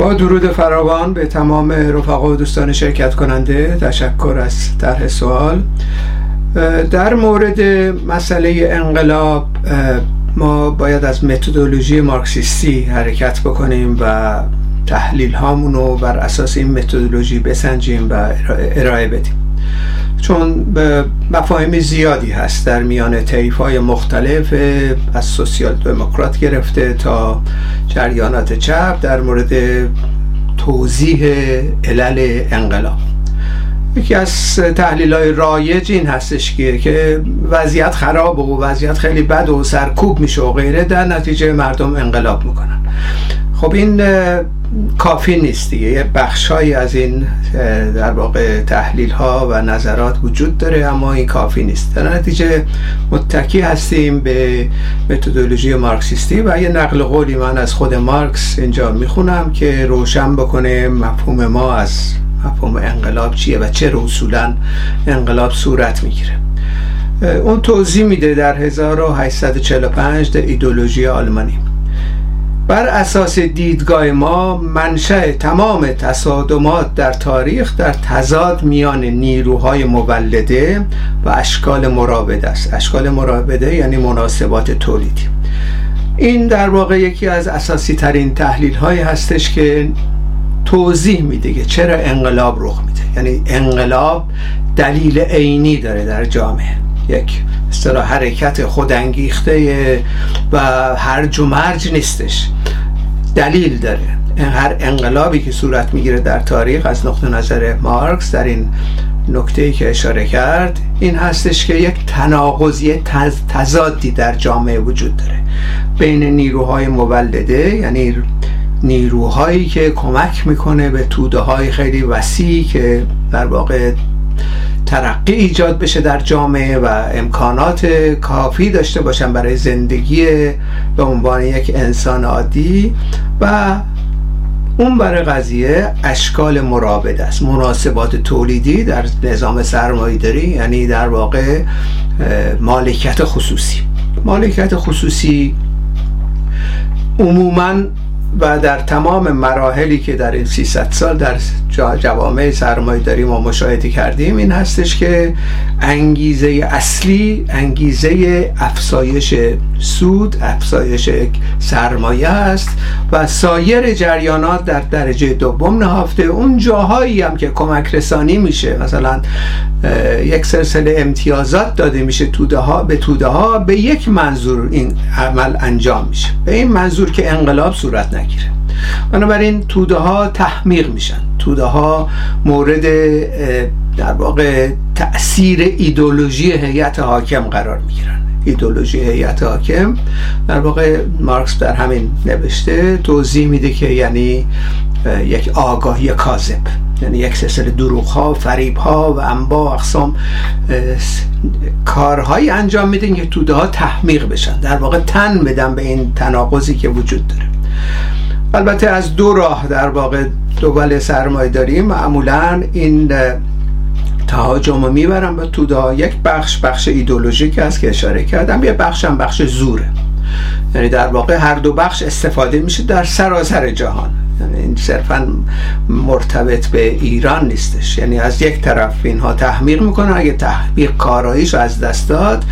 با درود فراوان به تمام رفقا و دوستان شرکت کننده تشکر از طرح سوال. در مورد مسئله انقلاب ما باید از متدولوژی مارکسیستی حرکت بکنیم و تحلیل هامون رو بر اساس این متدولوژی بسنجیم و ارائه بدیم. چون به مفاهیم زیادی هست در میان طیف های مختلف از سوسیال دموکرات گرفته تا جریانات چپ در مورد توضیح علل انقلاب. یکی از تحلیل های رایج این هستش که وضعیت خراب و وضعیت خیلی بد و سرکوب میشه و غیره در نتیجه مردم انقلاب می‌کنن. خب این کافی نیست دیگه. یه بخشهایی از این در واقع تحلیل ها و نظرات وجود داره اما این کافی نیست. در نتیجه متکی هستیم به متدولوژی مارکسیستی و یه نقل قولی من از خود مارکس اینجا می‌خونم که روشن بکنه مفهوم ما از مفهوم انقلاب چیه و چه اصولا انقلاب صورت می‌گیره. اون توضیح میده در 1845 در ایدولوژی آلمانی. بر اساس دیدگاه ما منشأ تمام تصادمات در تاریخ در تضاد میان نیروهای مولده و اشکال مرابطه است. اشکال مرابطه یعنی مناسبات تولیدی. این در واقع یکی از اساسی ترین تحلیل هایی هستش که توضیح میده که چرا انقلاب رخ میده. یعنی انقلاب دلیل عینی داره در جامعه. یک اصطلاح حرکت خودانگیخته و هرج و مرج نیستش. دلیل داره. هر انقلابی که صورت می‌گیره در تاریخ از نقطه نظر مارکس در این نکته که اشاره کرد این هستش که یک تناقضی تضادی در جامعه وجود داره. بین نیروهای مولده یعنی نیروهایی که کمک می‌کنه به توده های خیلی وسیعی که در واقع ترقی ایجاد بشه در جامعه و امکانات کافی داشته باشن برای زندگی به عنوان یک انسان عادی و اون برای قضیه اشکال مرابط است. مناسبات تولیدی در نظام داری یعنی در واقع مالکیت خصوصی. مالکیت خصوصی عموما و در تمام مراحلی که در این 300 سال در جوامع سرمایه داریم ما مشاهده کردیم این هستش که انگیزه اصلی انگیزه افسایش سود افسایش سرمایه است و سایر جریانات در درجه دوم نهفته. اون جاهایی هم که کمک رسانی میشه مثلا یک سلسله امتیازات داده میشه توده ها به توده ها به یک منظور این عمل انجام میشه. به این منظور که انقلاب صورت نگیره بنابراین توده ها تحمیق میشن. توده ها مورد در واقع تأثیر ایدولوژی هیئت حاکم قرار می‌گیرن. ایدولوژی هیئت حاکم. در واقع مارکس در همین نوشته توضیح میده که یعنی یک آگاهی کاذب یعنی یک سلسله دروغ ها فریب ها و انبا اقسام کارهایی انجام میدن که توده ها تحمیق بشن. در واقع تن بدن به این تناقضی که وجود داره. البته از دو راه در واقع دول سرمایه داریم. معمولا این تهاجم رو می‌برم به توده یک بخش بخش ایدولوژیک است که اشاره کردم یه بخش هم بخش زوره. یعنی در واقع هر دو بخش استفاده میشه در سراسر جهان. یعنی این صرفا مرتبط به ایران نیستش. یعنی از یک طرف اینها تحمیق می‌کنن اگه تحمیق کاراییش از دست داد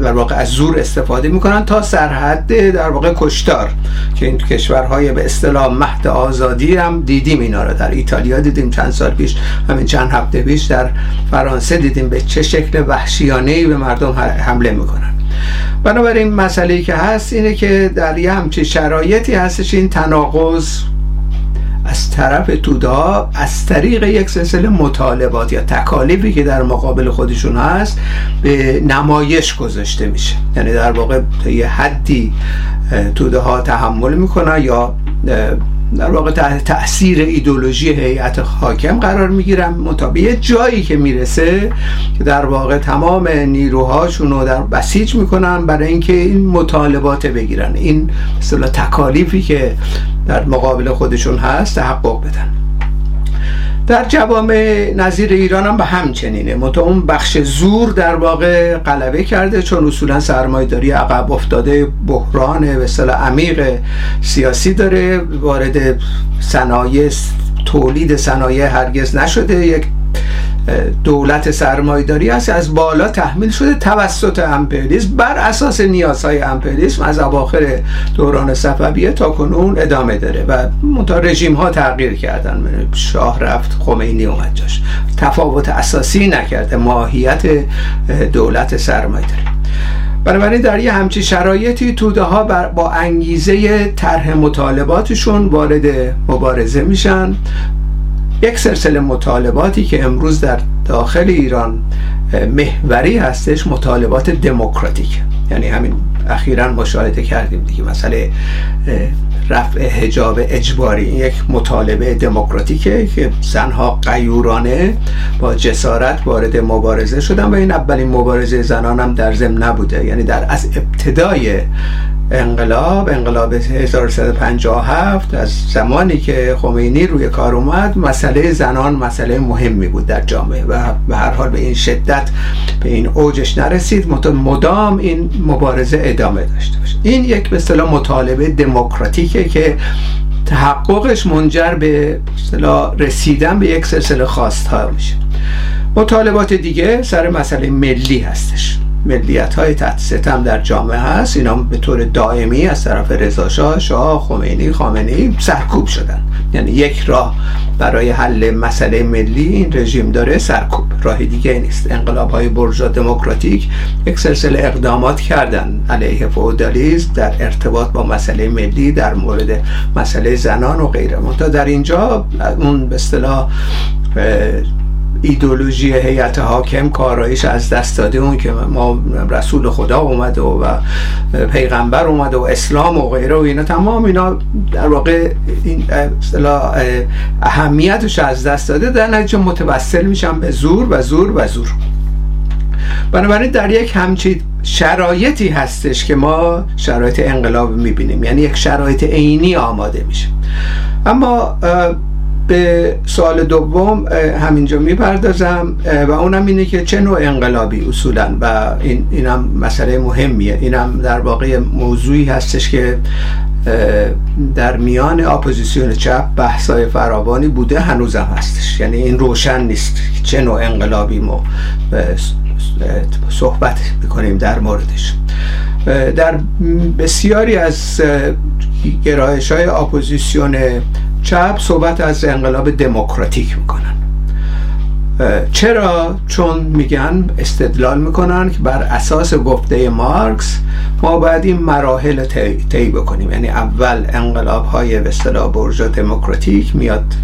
در واقع از زور استفاده می‌کنن تا سرحد در واقع کشتار که این کشورهای به اصطلاح مهد آزادی هم دیدیم اینا رو. در ایتالیا دیدیم چند سال پیش همین چند هفته پیش در فرانسه دیدیم به چه شکل وحشیانه به مردم حمله می‌کنن. بنابراین مسئله که هست اینه که در یه همچین شرایطی هستش این تناقض از طرف تودا از طریق یک سلسله مطالبات یا تکالیفی که در مقابل خودشون هست به نمایش گذاشته میشه. یعنی در واقع یه حدی توده ها تحمل می‌کنن یا در واقع تاثیر ایدولوژی هیئت حاکم قرار می‌گیرن مطابق جایی که می‌رسه که در واقع تمام نیروهاشون رو در بسیج می‌کنن برای اینکه این مطالبات بگیرن. این مثلا تکالیفی که در مقابل خودشون هست تحقق بدن. در جوامع نظیر ایران هم به همچنینه. متا اون بخش زور در واقع غلبه کرده چون اصولا سرمایه‌داری عقب افتاده بحران به اصطلاح عمیق سیاسی داره. وارد صنایع تولید صنایع هرگز نشده. یک دولت سرمایداری است از بالا تحمیل شده توسط امپریالیسم بر اساس نیازهای امپریالیسم از اواخر دوران صفویه تا کنون ادامه داره و منتها رژیم ها تغییر کردن. شاه رفت خمینی اومد جاش. تفاوت اساسی نکرده ماهیت دولت سرمایداری بنابراین در یه همچی شرایطی توده ها با انگیزه طرح مطالباتشون وارد مبارزه میشن. یک سلسله مطالباتی که امروز در داخل ایران محوری هستش مطالبات دموکراتیک. یعنی همین اخیرا مشاهده کردیم دیگه. مسئله رفع حجاب اجباری یک مطالبه دموکراتیکه که زنها قیورانه با جسارت وارد مبارزه شدن و این اولین مبارزه زنان هم در ضمن نبوده. یعنی در از ابتدای انقلاب انقلاب 1357 از زمانی که خمینی روی کار اومد مسئله زنان مسئله مهمی بود در جامعه و به هر حال به این شدت به این اوجش نرسید. مدام این مبارزه ادامه داشته باشه. این یک به اصطلاح مطالبه که تحققش منجر به رسیدن به یک سلسله خواستها میشه. مطالبات دیگه سر مسئله ملی هستش. ملیت های تحت ستم در جامعه هست. اینا به طور دائمی از طرف رضا شاه خمینی خامنه‌ای سرکوب شدن. یعنی یک راه برای حل مسئله ملی این رژیم داره سرکوب. راهی دیگه نیست. انقلاب های برجا دموکراتیک یک سلسله اقدامات کردن. علیه فودالیسم در ارتباط با مسئله ملی در مورد مسئله زنان و غیره. منتها در اینجا اون به اصطلاح ایدولوژی هیئت حاکم کارایش از دست داده. اون که ما رسول خدا اومده و, پیغمبر اومده و اسلام و غیره و اینا تمام اینا در واقع این اهمیتش از دست داده. در نتیجه متوسل میشن به زور و زور و زور. بنابراین در یک همچین شرایطی هستش که ما شرایط انقلاب می‌بینیم. یعنی یک شرایط عینی آماده میشه. اما به سوال دوم همینجا می‌پردازم و اونم اینه که چه نوع انقلابی اصولا؟ و این اینم مسئله مهمیه. اینم در واقع موضوعی هستش که در میان اپوزیسیون چپ بحثای فراوانی بوده هنوزم هستش. یعنی این روشن نیست چه نوع انقلابی ما صحبت می‌کنیم در موردش. در بسیاری از گرایش های اپوزیسیون چپ صحبت از انقلاب دموکراتیک می‌کنن. چرا؟ چون میگن استدلال می‌کنن که بر اساس گفته مارکس ما باید این مراحل طی بکنیم. یعنی اول انقلاب های به اصطلاح بورژوا دموکراتیک میاد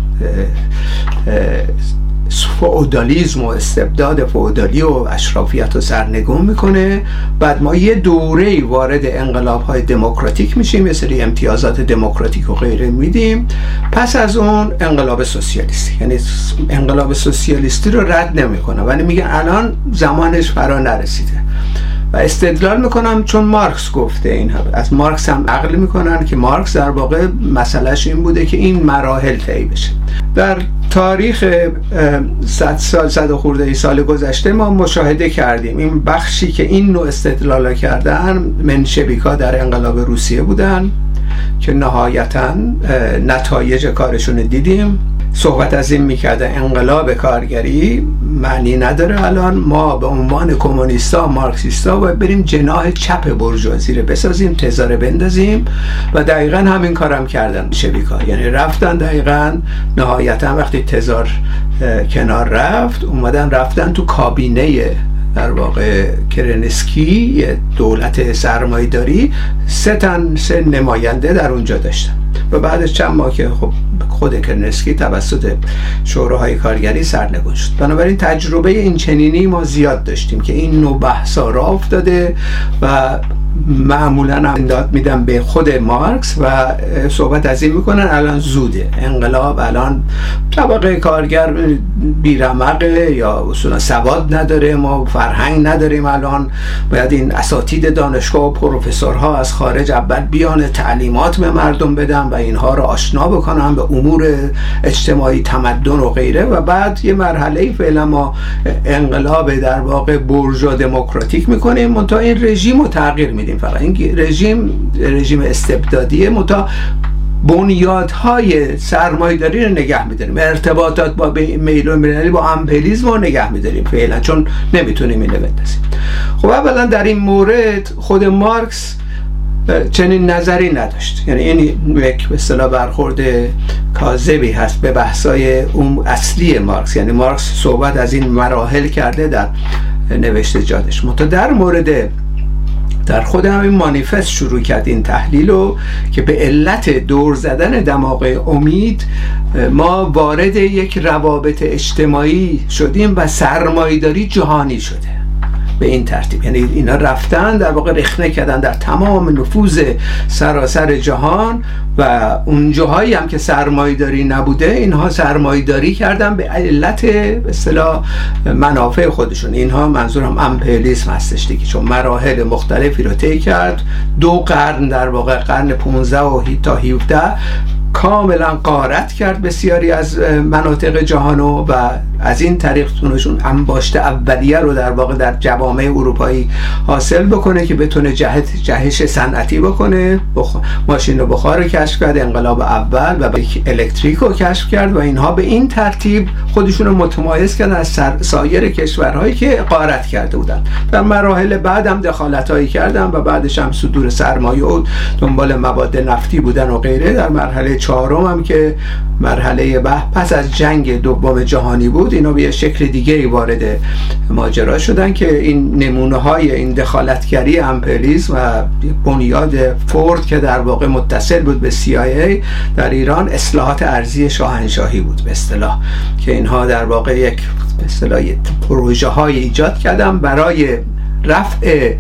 فعودالیزم و استبداد فعودالی و اشرافیت رو سرنگون می‌کنه. بعد ما یه دوره وارد انقلاب های دموکراتیک میشیم یه سری امتیازات دموکراتیک و غیره میدیم. پس از اون انقلاب سوسیالیستی. یعنی انقلاب سوسیالیستی رو رد نمی‌کنه. ولی میگه الان زمانش فرا نرسیده. و استدلال می‌کنم چون مارکس گفته این هم. از مارکس هم عقل می‌کنن که مارکس در واقع مسئلهش این بوده که این مراحل طی بشه. در تاریخ 100 سال صد خورده ای سال گذشته ما مشاهده کردیم. این بخشی که این نوع استدلال کردن منشبیکا در انقلاب روسیه بودن که نهایتا نتایج کارشون دیدیم. صحبت از این می‌کرده انقلاب کارگری معنی نداره الان. ما به عنوان کمونیستا مارکسیستا و بریم جناح چپ برجوازی رو بسازیم تزاره بندازیم و دقیقا همین کارم کردن شبیکا. یعنی رفتن دقیقا نهایتا وقتی تزار کنار رفت اومدن رفتن تو کابینه در واقع کرنسکی دولت سرمایه داری سه تن سه نماینده در اونجا داشتن. و بعدش چند ماه که خب خود کرنسکی توسط شوراهای کارگری سرنگون شد. بنابراین تجربه این چنینی ما زیاد داشتیم که این نوع بحثا را افتاده و معمولا داد میدم به خود مارکس و صحبت از این می‌کنن الان زوده. انقلاب الان طبقه کارگر بیرمقه یا اصولا سواد نداره ما فرهنگ نداریم الان. باید این اساتید دانشگاه و پروفسورها از خارج اول بیان تعلیمات به مردم بدن و اینها رو آشنا بکنن به امور اجتماعی تمدن و غیره. و بعد یه مرحله فعلا ما انقلاب در واقع برجا دموکراتیک می‌کنیم منتها این رژیم رو تغییر میدیم فقط. این رژیم رژیم استبدادیه منتها بنیادهای سرمایداری رو نگه میداریم. ارتباطات با میل و با امپریزم رو نگه میداریم فعلا چون نمی‌تونیم اینو بندازیم. خب اولا در این مورد خود مارکس چنین نظری نداشت. یعنی این یک به اصطلاح برخورد کاذبی هست به بحثای اون اصلی مارکس. یعنی مارکس صحبت از این مراحل کرده در نوشته جادش. متا در مورد در خود همین مانیفست شروع کرد این تحلیل رو که به علت دور زدن دماغ امید ما وارد یک روابط اجتماعی شدیم و سرمایداری جهانی شده. به این ترتیب. یعنی اینا رفتن در واقع رخنه کردن در تمام نفوذ سراسر جهان و اون جاهایی هم که سرمایداری نبوده اینها سرمایداری کردن به علت به اصطلاح منافع خودشون. اینها منظورم امپریالیسم هستش دیگه چون مراحل مختلفی رو طی کرد. دو قرن در واقع قرن 15 و تا 17 کاملا قارت کرد بسیاری از مناطق جهانو و از این طریق تونشون انباشته اولیه رو در واقع در جوامع اروپایی حاصل بکنه که بتونه جهت جهش صنعتی بکنه. بخ... ماشین و بخار رو کشف کرد انقلاب اول و الکتریک رو کشف کرد و اینها به این ترتیب خودشون رو متمایز کردن از سایر کشورهایی که قارت کرده بودن. در مراحل بعد هم دخالت هایی کردن و بعدش هم صدور سرمایه و دنبال مواد نفتی بودن و غیره. در مرحله چهارم هم که مرحله بعد پس از جنگ دوم جهانی بود اینا به شکل دیگه وارد ماجرا شدن که این نمونه های این دخالتگری امپریز و بنیاد فورد که در واقع متصل بود به CIA در ایران اصلاحات ارزی شاهنشاهی بود به اصطلاح که اینها در واقع یک به اصطلاح پروژه های ایجاد کردن برای رفع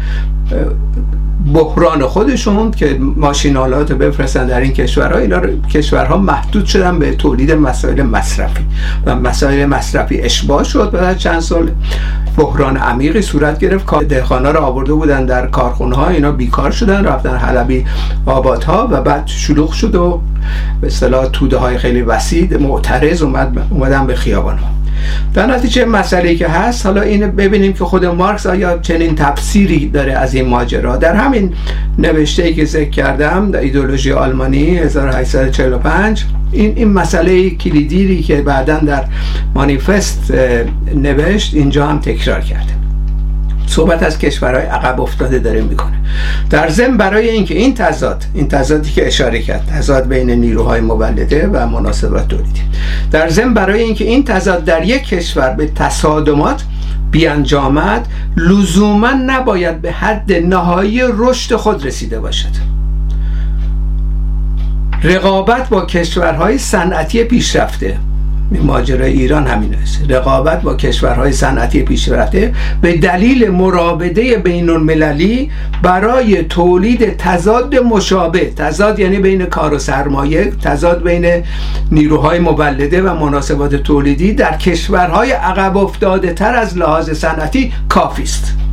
بحران خودشون که ماشینالات رو بفرستن در این کشورها اینا کشورها محدود شدن به تولید مسائل مصرفی. و مسائل مصرفی اشباه شد بعد چند سال. بحران عمیقی صورت گرفت. دهخانا رو آورده بودن در کارخونه ها اینا بیکار شدن رفتن حلبی آبادها و بعد شلوغ شد و به اصطلاح توده های خیلی وسیع معترض اومد اومدن به خیابان ها در نتیجه مسئله که هست حالا این ببینیم که خود مارکس آیا چنین تفسیری داره از این ماجرا. در همین نوشته ای که ذکر کردم در ایدولوژی آلمانی 1845 این این مسئله کلیدی که بعدا در مانیفست نوشت اینجا هم تکرار کرده. صحبت از کشورهای عقب افتاده داره می‌کنه. در ضمن برای اینکه این تضاد این تضادی که اشاره کرد تضاد بین نیروهای مولده و مناسبات تولیدی در ضمن برای اینکه این تضاد در یک کشور به تصادمات بیانجامد لزوما نباید به حد نهایی رشد خود رسیده باشد. رقابت با کشورهای صنعتی پیشرفته ماجرای ایران همین است. رقابت با کشورهای صنعتی پیشرفته به دلیل مرابطه بین المللی برای تولید تضاد مشابه تضاد یعنی بین کار و سرمایه تضاد بین نیروهای مولده و مناسبات تولیدی در کشورهای عقب افتاده تر از لحاظ صنعتی کافی است.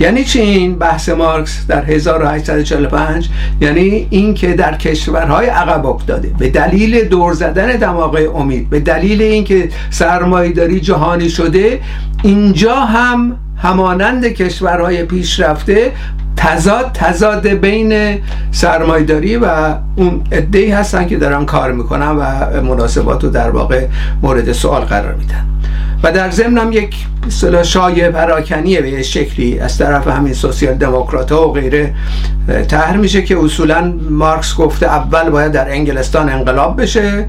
یعنی چی این بحث مارکس در 1845 یعنی اینکه در کشورهای عقب افتاده. به دلیل دور زدن دماغ امید به دلیل اینکه سرمایه‌داری جهانی شده اینجا هم همانند کشورهای پیشرفته تضاد تضاد بین سرمایداری و اون ادهی هستن که دارن کار می‌کنن و مناسبات رو در واقع مورد سوال قرار میدن. و در ضمن یک اصطلاح شایع پراکنیه به شکلی از طرف همین سوسیال دموکرات ها و غیره طرح میشه که اصولا مارکس گفته اول باید در انگلستان انقلاب بشه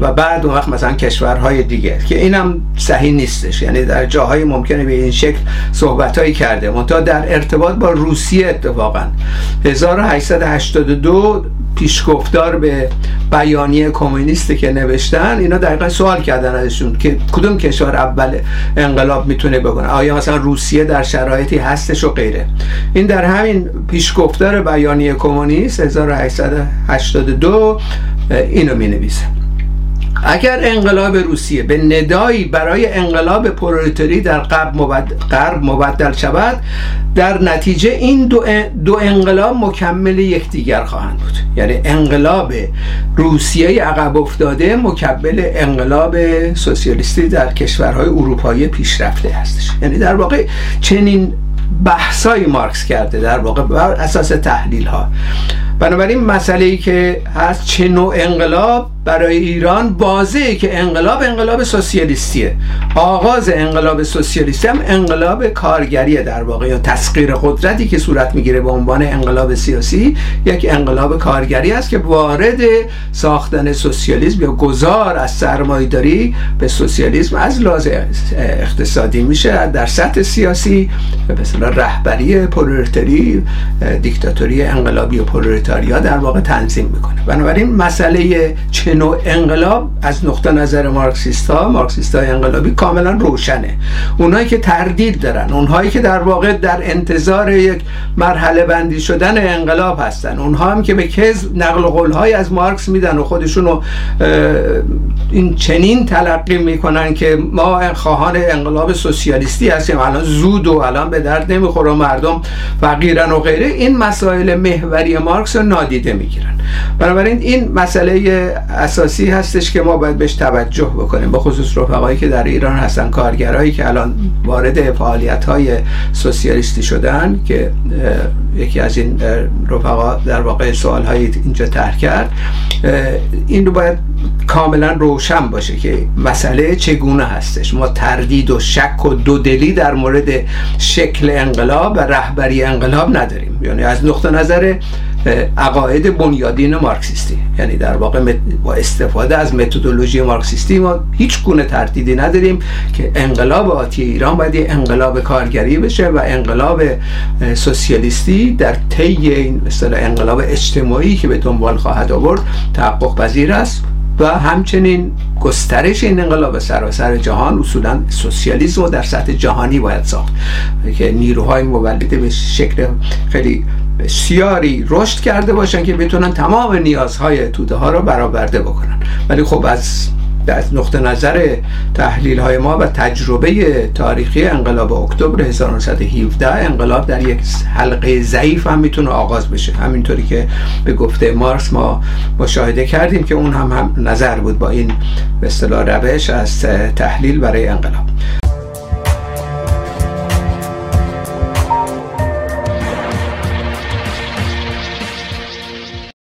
و بعد اون وقت مثلا کشورهای دیگه که اینم صحیح نیستش. یعنی در جاهای ممکنه به این شکل صحبتهایی کرده. منتها در ارتباط با روسیه اتفاقا. 1882 پیشگفتار به بیانیه کمونیستی که نوشتن اینا دقیقا سوال کردن ازشون که کدوم کشور اول انقلاب می‌تونه بکنه؟ آیا مثلا روسیه در شرایطی هستش و غیره؟ این در همین پیشگفتار بیانیه کمونیست 1882 اینو می نویسه اگر انقلاب روسیه به ندایی برای انقلاب پرولتاری در غرب مبدل شود در نتیجه این دو, دو انقلاب مکمل یکدیگر خواهند بود. یعنی انقلاب روسیه عقب افتاده مکمل انقلاب سوسیالیستی در کشورهای اروپایی پیشرفته هستش. یعنی در واقع چنین بحثای مارکس کرده در واقع بر اساس تحلیل ها بنابراین مسئله ای که هست چه نوع انقلاب برای ایران واضحه که انقلاب انقلاب سوسیالیستیه. آغاز انقلاب سوسیالیستی هم انقلاب کارگریه در واقع یا تسخیر قدرتی که صورت می‌گیره به عنوان انقلاب سیاسی یک انقلاب کارگری است که وارد ساختن سوسیالیسم یا گذار از سرمایه‌داری به سوسیالیسم از لحاظ اقتصادی میشه در سطح سیاسی مثلا رهبری پرولتری دیکتاتوری انقلابی و پرولتاریا در واقع تنظیم می‌کنه. بنابراین مسئله چه نوع انقلاب از نقطه نظر مارکسیست ها مارکسیست های انقلابی کاملا روشنه. اونایی که تردید دارن اونهایی که در واقع در انتظار یک مرحله بندی شدن انقلاب هستن اونها هم که به کذا نقل قول های از مارکس میدن و خودشونو این چنین تلقی می‌کنن که ما خواهان انقلاب سوسیالیستی هستیم. الان زود و الان به درد نمی‌خوره مردم فقیرن و غیره. این مسائل محوری مارکس رو نادیده می‌گیرن. بنابراین این مسئله اساسی هستش که ما باید بهش توجه بکنیم به خصوص رفقایی که در ایران هستن کارگرایی که الان وارد فعالیت های سوسیالیستی شدن که یکی از این رفقا در واقع سوال های اینجا طرح کرد. این رو باید کاملا روشن باشه که مسئله چگونه هستش. ما تردید و شک و دودلی در مورد شکل انقلاب و رهبری انقلاب نداریم. یعنی از نقطه نظر عقاید بنیادین مارکسیستی. یعنی در واقع با استفاده از متدولوژی مارکسیستی ما هیچ گونه تردیدی نداریم که انقلاب آتی ایران باید انقلاب کارگری بشه و انقلاب سوسیالیستی در طی این مثلا انقلاب اجتماعی که به دنبال خواهد آورد تحقق پذیر است و همچنین گسترش این انقلاب سراسر جهان اصولا سوسیالیسم رو در سطح جهانی باید ساخت. که نیروهای مولده به شکل خیلی بسیاری رشد کرده باشن که بتونن تمام نیازهای توده ها رو برآورده بکنن. ولی خب از از نقطه نظر تحلیل های ما و تجربه تاریخی انقلاب اکتبر 1917 انقلاب در یک حلقه ضعیف هم می‌تونه آغاز بشه. همینطوری که به گفته مارکس ما مشاهده کردیم که اون هم, هم نظر بود با این به اصطلاح روش از تحلیل برای انقلاب.